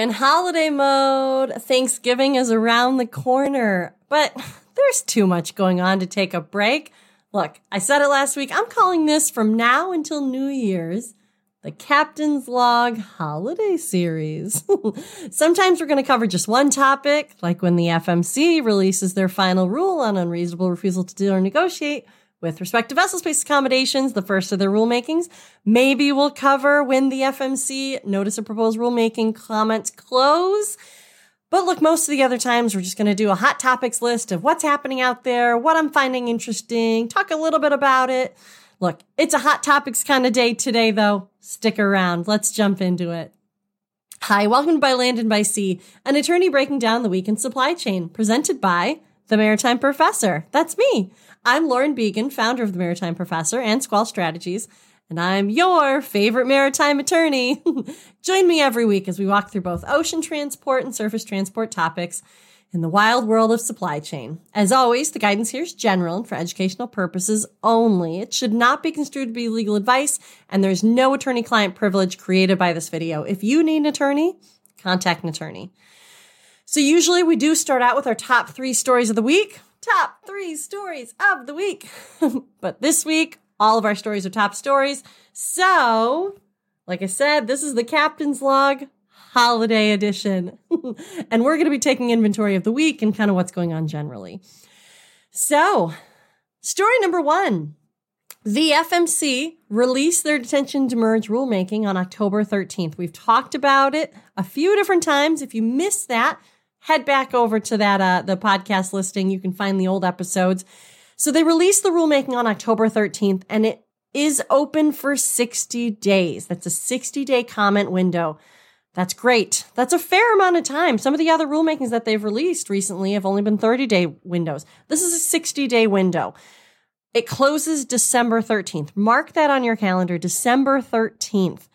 in holiday mode. Thanksgiving is around the corner, but there's too much going on to take a break. Look, I said it last week. I'm calling this from now until New Year's the Captain's Log Holiday Series. Sometimes we're going to cover just one topic, like when the FMC releases their final rule on unreasonable refusal to deal or negotiate with respect to vessel space accommodations, the first of their rulemakings. Maybe we'll cover when the FMC notice of proposed rulemaking comments close. But look, most of the other times we're just going to do a hot topics list of what's happening out there, what I'm finding interesting, talk a little bit about it. Look, it's a hot topics kind of day today, though. Stick around. Let's jump into it. Hi, welcome to By Land and By Sea, an attorney breaking down the week in supply chain, presented by the Maritime Professor. That's me. I'm Lauren Beagen, founder of the Maritime Professor and Squall Strategies, and I'm your favorite maritime attorney. Join me every week as we walk through both ocean transport and surface transport topics in the wild world of supply chain. As always, the guidance here is general and for educational purposes only. It should not be construed to be legal advice, and there's no attorney client privilege created by this video. If you need an attorney, contact an attorney. So usually we do start out with our top three stories of the week. Top three stories of the week. but this week, all of our stories are top stories. So, like I said, this is the captain's log holiday edition. and we're going to be taking inventory of the week and kind of what's going on generally. So, story number one. The FMC released their detention demurrage rulemaking on October 13th. We've talked about it a few different times. If you missed that, head back over to that uh, the podcast listing. You can find the old episodes. So they released the rulemaking on October 13th, and it is open for 60 days. That's a 60 day comment window. That's great. That's a fair amount of time. Some of the other rulemakings that they've released recently have only been 30 day windows. This is a 60 day window. It closes December 13th. Mark that on your calendar, December 13th.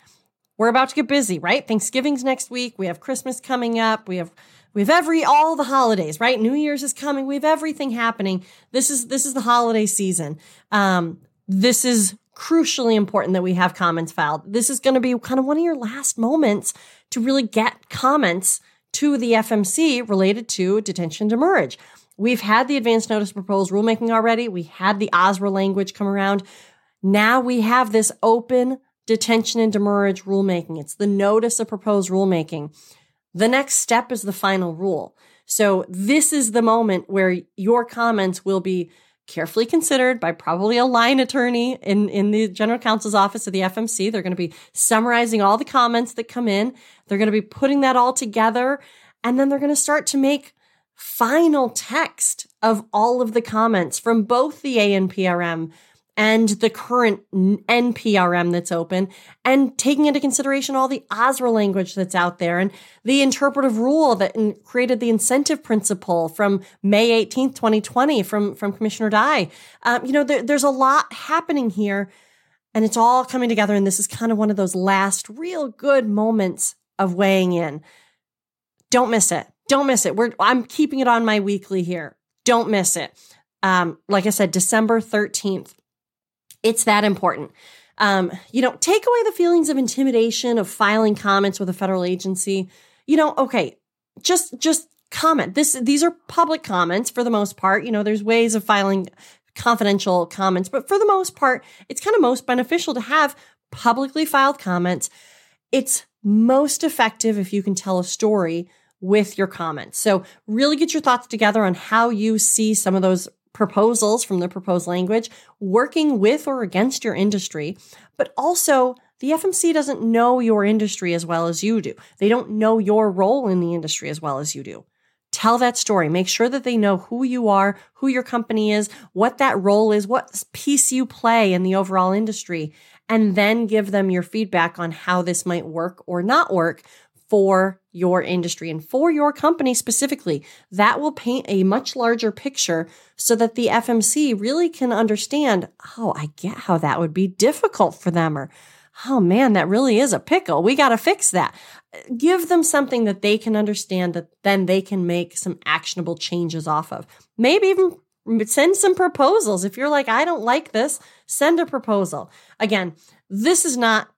We're about to get busy, right? Thanksgiving's next week. We have Christmas coming up. We have we have every all the holidays, right? New Year's is coming. We have everything happening. This is this is the holiday season. Um, this is crucially important that we have comments filed. This is going to be kind of one of your last moments to really get comments to the FMC related to detention demurrage. We've had the advance notice proposed rulemaking already. We had the OSRA language come around. Now we have this open detention and demurrage rulemaking. It's the notice of proposed rulemaking. The next step is the final rule. So this is the moment where your comments will be carefully considered by probably a line attorney in, in the general counsel's office of the FMC. They're going to be summarizing all the comments that come in. They're going to be putting that all together and then they're going to start to make final text of all of the comments from both the ANPRM and the current NPRM that's open and taking into consideration all the OSRA language that's out there and the interpretive rule that created the incentive principle from May 18th, 2020 from, from Commissioner Dye. Um, you know, there, there's a lot happening here and it's all coming together. And this is kind of one of those last real good moments of weighing in. Don't miss it. Don't miss it. We're, I'm keeping it on my weekly here. Don't miss it. Um, like I said, December 13th. It's that important. Um, you know, take away the feelings of intimidation of filing comments with a federal agency. You know, okay, just, just comment. This, these are public comments for the most part. You know, there's ways of filing confidential comments, but for the most part, it's kind of most beneficial to have publicly filed comments. It's most effective if you can tell a story with your comments. So really get your thoughts together on how you see some of those proposals from the proposed language working with or against your industry, but also the FMC doesn't know your industry as well as you do. They don't know your role in the industry as well as you do. Tell that story. Make sure that they know who you are, who your company is, what that role is, what piece you play in the overall industry, and then give them your feedback on how this might work or not work for your industry and for your company specifically. That will paint a much larger picture so that the FMC really can understand, oh, I get how that would be difficult for them or oh man, that really is a pickle. We got to fix that. Give them something that they can understand that then they can make some actionable changes off of. Maybe even send some proposals. If you're like, I don't like this, send a proposal. Again, this is not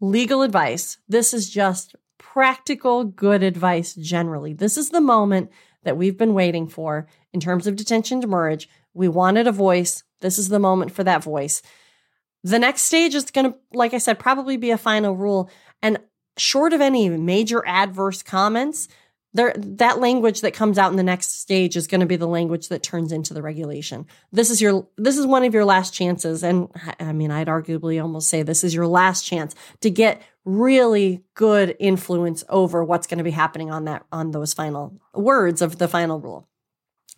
legal advice. This is just practical, good advice generally. This is the moment that we've been waiting for in terms of detention demurrage. We wanted a voice. This is the moment for that voice. The next stage is going to, like I said, probably be a final rule. And short of any major adverse comments, there that language that comes out in the next stage is going to be the language that turns into the regulation. This is your this is one of your last chances and I mean I'd arguably almost say this is your last chance to get really good influence over what's going to be happening on that on those final words of the final rule.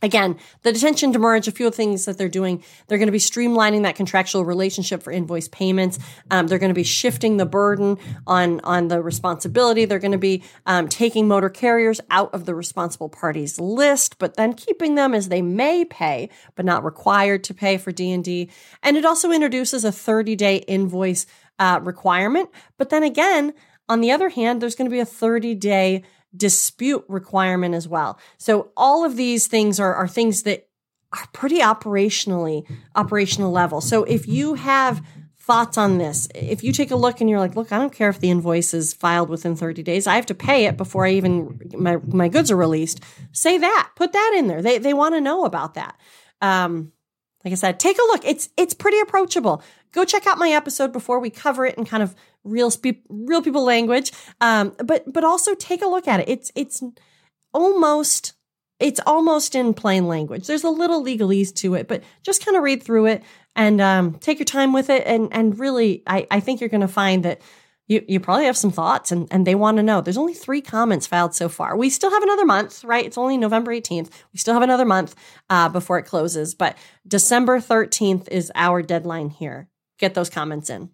Again, the detention demurrage, a few of things that they're doing, they're going to be streamlining that contractual relationship for invoice payments. Um, they're going to be shifting the burden on, on the responsibility. They're going to be um, taking motor carriers out of the responsible parties list, but then keeping them as they may pay, but not required to pay for D&D. And it also introduces a 30 day invoice uh, requirement. But then again, on the other hand, there's going to be a 30 day dispute requirement as well. So all of these things are, are things that are pretty operationally operational level. So if you have thoughts on this, if you take a look and you're like, look, I don't care if the invoice is filed within 30 days. I have to pay it before I even my my goods are released. Say that. Put that in there. They they want to know about that. Um, like I said, take a look. It's it's pretty approachable. Go check out my episode before we cover it and kind of real spe- real people language. Um, but but also take a look at it. It's it's almost it's almost in plain language. There's a little legalese to it, but just kind of read through it and um, take your time with it. And and really, I, I think you're going to find that you, you probably have some thoughts and, and they want to know. There's only three comments filed so far. We still have another month, right? It's only November 18th. We still have another month uh, before it closes, but December 13th is our deadline here. Get those comments in.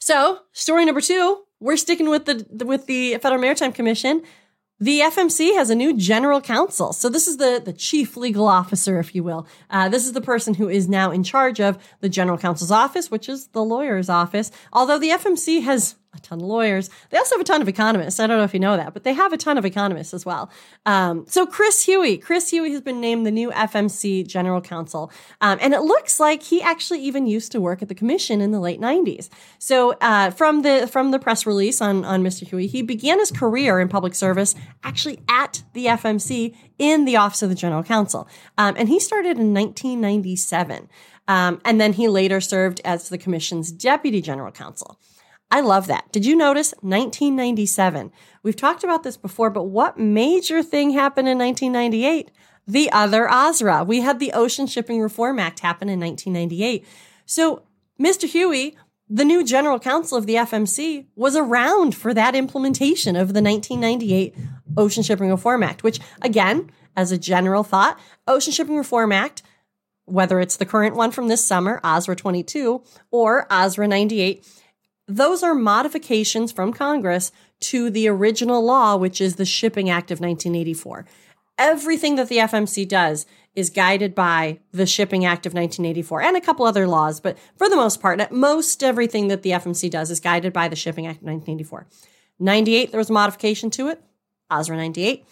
So, story number two, we're sticking with the with the Federal Maritime Commission. The FMC has a new general counsel. So this is the, the chief legal officer, if you will. Uh, this is the person who is now in charge of the general counsel's office, which is the lawyer's office. Although the FMC has a ton of lawyers. They also have a ton of economists. I don't know if you know that, but they have a ton of economists as well. Um, so Chris Hughey, Chris Hughey has been named the new FMC general counsel. Um, and it looks like he actually even used to work at the commission in the late 90s. So uh, from the from the press release on, on Mr. Hughey, he began his career in public service actually at the FMC in the office of the general counsel. Um, and he started in 1997. Um, and then he later served as the commission's deputy general counsel. I love that. Did you notice 1997? We've talked about this before, but what major thing happened in 1998? The other OSRA. We had the Ocean Shipping Reform Act happen in 1998. So Mr. Hughey, the new general counsel of the FMC, was around for that implementation of the 1998 Ocean Shipping Reform Act, which again, as a general thought, Ocean Shipping Reform Act whether it's the current one from this summer, OSRA 22, or OSRA 98, those are modifications from Congress to the original law, which is the Shipping Act of 1984. Everything that the FMC does is guided by the Shipping Act of 1984 and a couple other laws, but for the most part, most everything that the FMC does is guided by the Shipping Act of 1984. 98, there was a modification to it, OSRA 98.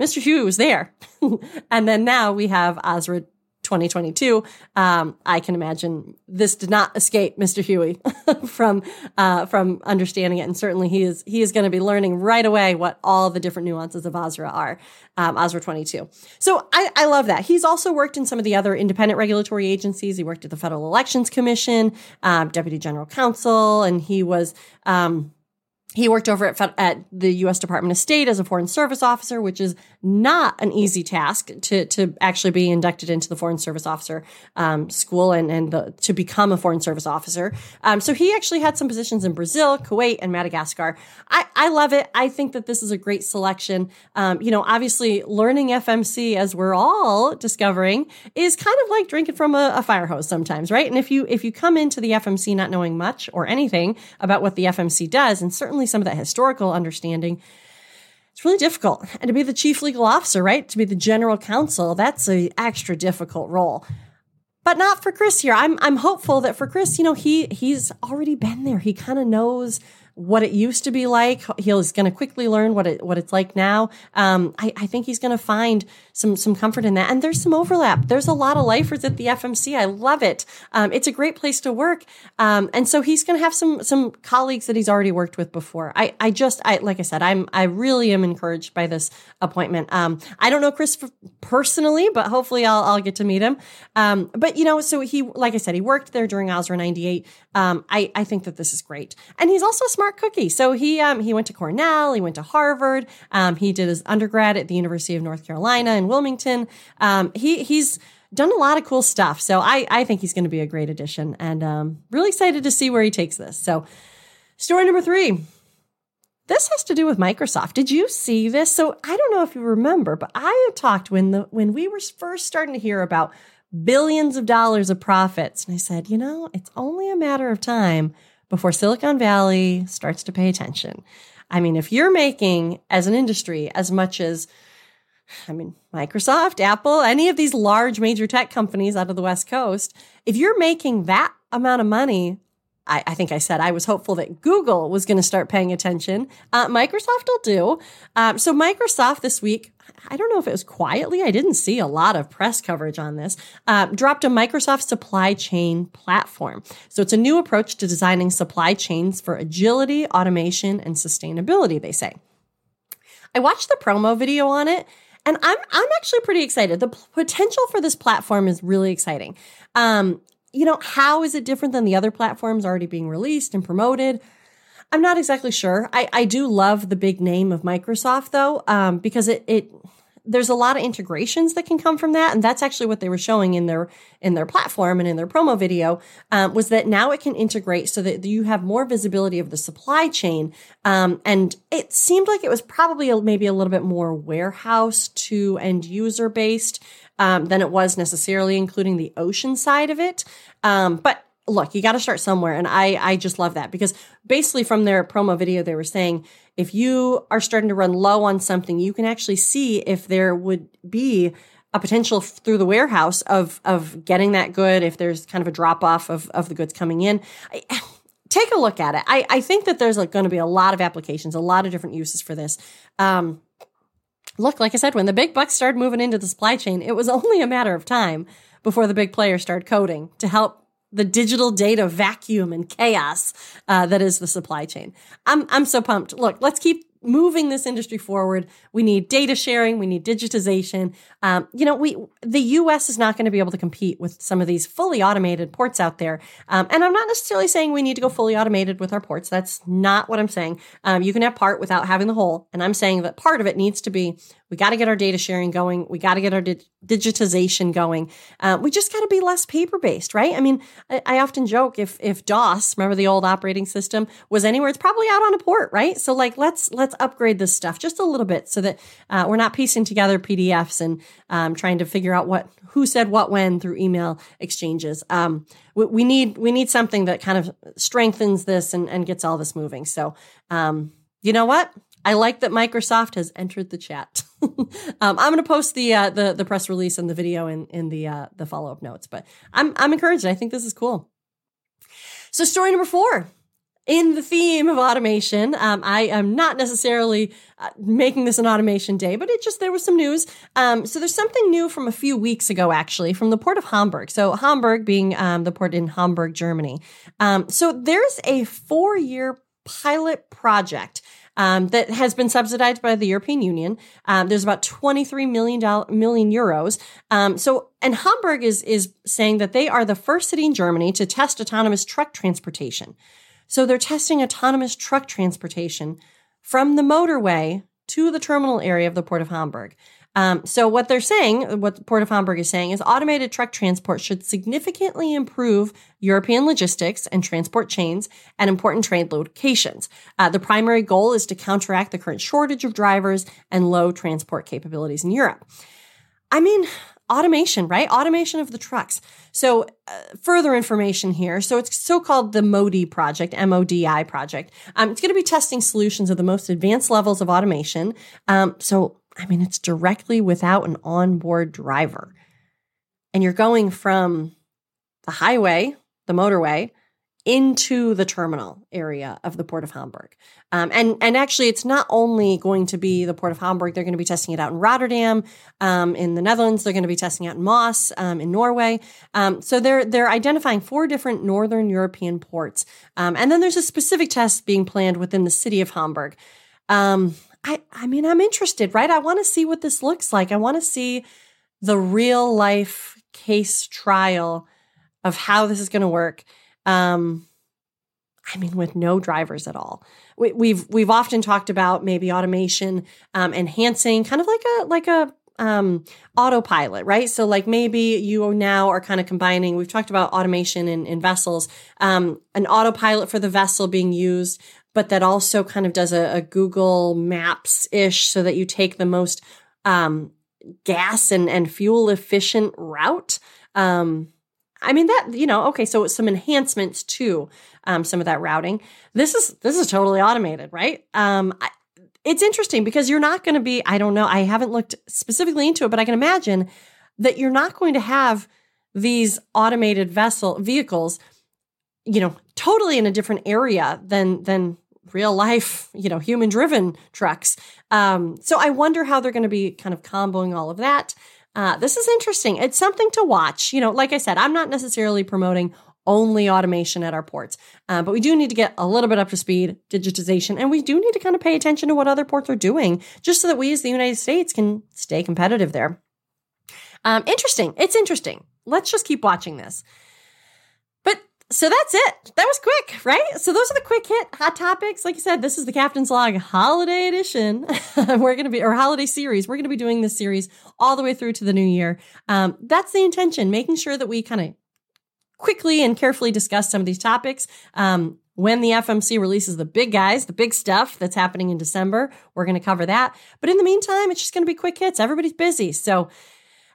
Mr. Hughey was there. and then now we have OSRA 2022, um, I can imagine this did not escape Mr. Hughey from uh, from understanding it, and certainly he is he is going to be learning right away what all the different nuances of OSRA are. Um, OSRA 22. So I, I love that. He's also worked in some of the other independent regulatory agencies. He worked at the Federal Elections Commission, um, Deputy General Counsel, and he was. Um, he worked over at, at the U.S. Department of State as a Foreign Service officer, which is not an easy task to, to actually be inducted into the Foreign Service Officer um, school and, and the, to become a Foreign Service officer. Um, so he actually had some positions in Brazil, Kuwait, and Madagascar. I, I love it. I think that this is a great selection. Um, you know, obviously, learning FMC, as we're all discovering, is kind of like drinking from a, a fire hose sometimes, right? And if you if you come into the FMC not knowing much or anything about what the FMC does, and certainly some of that historical understanding. It's really difficult. And to be the chief legal officer, right? To be the general counsel, that's an extra difficult role. But not for Chris here. I'm I'm hopeful that for Chris, you know, he he's already been there. He kind of knows what it used to be like. He's going to quickly learn what it what it's like now. Um, I, I think he's going to find some some comfort in that. And there's some overlap. There's a lot of lifers at the FMC. I love it. Um, it's a great place to work. Um, and so he's going to have some some colleagues that he's already worked with before. I I just I like I said I'm I really am encouraged by this appointment. Um, I don't know Chris personally, but hopefully I'll I'll get to meet him. Um, but you know, so he like I said, he worked there during OSRA '98. Um, I I think that this is great, and he's also a smart cookie. So he um he went to Cornell, he went to Harvard, um, he did his undergrad at the University of North Carolina in Wilmington. Um, he he's done a lot of cool stuff. So I I think he's going to be a great addition, and um, really excited to see where he takes this. So story number three. This has to do with Microsoft. Did you see this? So I don't know if you remember, but I had talked when the when we were first starting to hear about billions of dollars of profits, and I said, you know, it's only a matter of time before Silicon Valley starts to pay attention. I mean, if you're making as an industry as much as I mean, Microsoft, Apple, any of these large major tech companies out of the West Coast, if you're making that amount of money, I, I think I said I was hopeful that Google was going to start paying attention. Uh, Microsoft will do. Um, so, Microsoft this week, I don't know if it was quietly, I didn't see a lot of press coverage on this, uh, dropped a Microsoft supply chain platform. So, it's a new approach to designing supply chains for agility, automation, and sustainability, they say. I watched the promo video on it and I'm I'm actually pretty excited. The potential for this platform is really exciting. Um, you know, how is it different than the other platforms already being released and promoted? I'm not exactly sure. I, I do love the big name of Microsoft though, um, because it it there's a lot of integrations that can come from that, and that's actually what they were showing in their in their platform and in their promo video um, was that now it can integrate so that you have more visibility of the supply chain. Um, and it seemed like it was probably a, maybe a little bit more warehouse to end user based um, than it was necessarily including the ocean side of it. Um, but look, you got to start somewhere. And I, I just love that because basically from their promo video, they were saying if you are starting to run low on something, you can actually see if there would be a potential through the warehouse of, of getting that good. If there's kind of a drop off of, of the goods coming in. I, take a look at it. I, I think that there's like going to be a lot of applications, a lot of different uses for this. Um, look, like I said, when the big bucks started moving into the supply chain, it was only a matter of time before the big players started coding to help the digital data vacuum and chaos uh, that is the supply chain. I'm I'm so pumped. Look, let's keep moving this industry forward. We need data sharing. We need digitization. Um, you know, we the U.S. is not going to be able to compete with some of these fully automated ports out there. Um, and I'm not necessarily saying we need to go fully automated with our ports. That's not what I'm saying. Um, you can have part without having the whole. And I'm saying that part of it needs to be we got to get our data sharing going. We got to get our di- digitization going. Uh, we just got to be less paper based, right? I mean, I, I, often joke if if DOS, remember the old operating system, was anywhere, it's probably out on a port, right? So like let's let's upgrade this stuff just a little bit so that uh, we're not piecing together PDFs and um, trying to figure out what who said what when through email exchanges. Um, we, we, need we need something that kind of strengthens this and, and gets all this moving. So um, you know what? I like that Microsoft has entered the chat. um, I'm going to post the, uh, the the press release and the video in in the uh, the follow up notes. But I'm I'm encouraged. I think this is cool. So story number four. In the theme of automation, um, I am not necessarily uh, making this an automation day, but it just there was some news. Um, so there's something new from a few weeks ago, actually, from the port of Hamburg. So Hamburg being um, the port in Hamburg, Germany. Um, so there's a four year pilot project um, that has been subsidized by the European Union. Um, there's about 23 million million euros. Um, so, and Hamburg is is saying that they are the first city in Germany to test autonomous truck transportation. So they're testing autonomous truck transportation from the motorway to the terminal area of the port of Hamburg. Um, so what they're saying, what the Port of Hamburg is saying, is automated truck transport should significantly improve European logistics and transport chains and important trade locations. Uh, the primary goal is to counteract the current shortage of drivers and low transport capabilities in Europe. I mean, automation, right? Automation of the trucks. So, uh, further information here. So, it's so called the MODI project, M O D I project. Um, it's going to be testing solutions of the most advanced levels of automation. Um, so, I mean, it's directly without an onboard driver. And you're going from the highway, the motorway, into the terminal area of the port of Hamburg. Um, and and actually, it's not only going to be the port of Hamburg. They're going to be testing it out in Rotterdam, um, in the Netherlands. They're going to be testing out in Moss, um, in Norway. Um, so they're they're identifying four different northern European ports. Um, and then there's a specific test being planned within the city of Hamburg. I I mean, I'm interested, right? I want to see what this looks like. I want to see the real life case trial of how this is going to work. Um, I mean, with no drivers at all. We, have we've, we've often talked about maybe automation um, enhancing, kind of like a like a um, autopilot, right? So like maybe you now are kind of combining. We've talked about automation in, in vessels, um, an autopilot for the vessel being used, but that also kind of does a, a Google Maps ish, so that you take the most um, gas and and fuel efficient route. Um, I mean that you know okay, so some enhancements to um, some of that routing. This is this is totally automated, right? Um, I, it's interesting because you're not going to be. I don't know. I haven't looked specifically into it, but I can imagine that you're not going to have these automated vessel vehicles, you know, totally in a different area than than real life, you know, human driven trucks. Um, so I wonder how they're going to be kind of comboing all of that. Uh, this is interesting. It's something to watch. You know, like I said, I'm not necessarily promoting only automation at our ports, uh, but we do need to get a little bit up to speed, digitization, and we do need to kind of pay attention to what other ports are doing just so that we as the United States can stay competitive there. Um, interesting. It's interesting. Let's just keep watching this. So that's it. That was quick, right? So those are the quick hit hot topics. Like I said, this is the Captain's Log Holiday Edition. We're going to be, or Holiday Series. We're going to be doing this series all the way through to the new year. Um, that's the intention, making sure that we kind of quickly and carefully discuss some of these topics. Um, when the FMC releases the big guys, the big stuff that's happening in December, we're going to cover that. But in the meantime, it's just going to be quick hits. Everybody's busy. So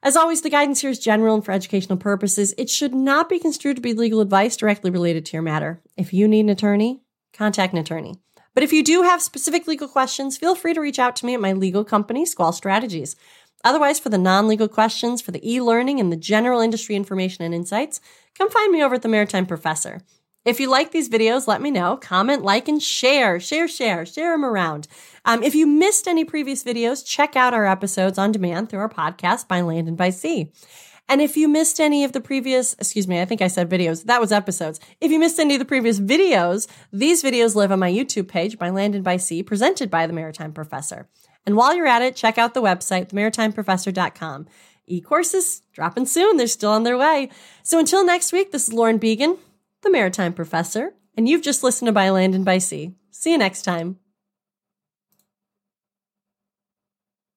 as always, the guidance here is general and for educational purposes. It should not be construed to be legal advice directly related to your matter. If you need an attorney, contact an attorney. But if you do have specific legal questions, feel free to reach out to me at my legal company, Squall Strategies. Otherwise, for the non legal questions, for the e learning, and the general industry information and insights, come find me over at the Maritime Professor. If you like these videos, let me know. Comment, like, and share. Share, share, share them around. Um, if you missed any previous videos, check out our episodes on demand through our podcast by land and by sea. And if you missed any of the previous, excuse me, I think I said videos. That was episodes. If you missed any of the previous videos, these videos live on my YouTube page by Land and by Sea, presented by the Maritime Professor. And while you're at it, check out the website, themaritimeprofessor.com. E-courses dropping soon. They're still on their way. So until next week, this is Lauren Beagen the Maritime Professor, and you've just listened to By Land and by Sea. See you next time.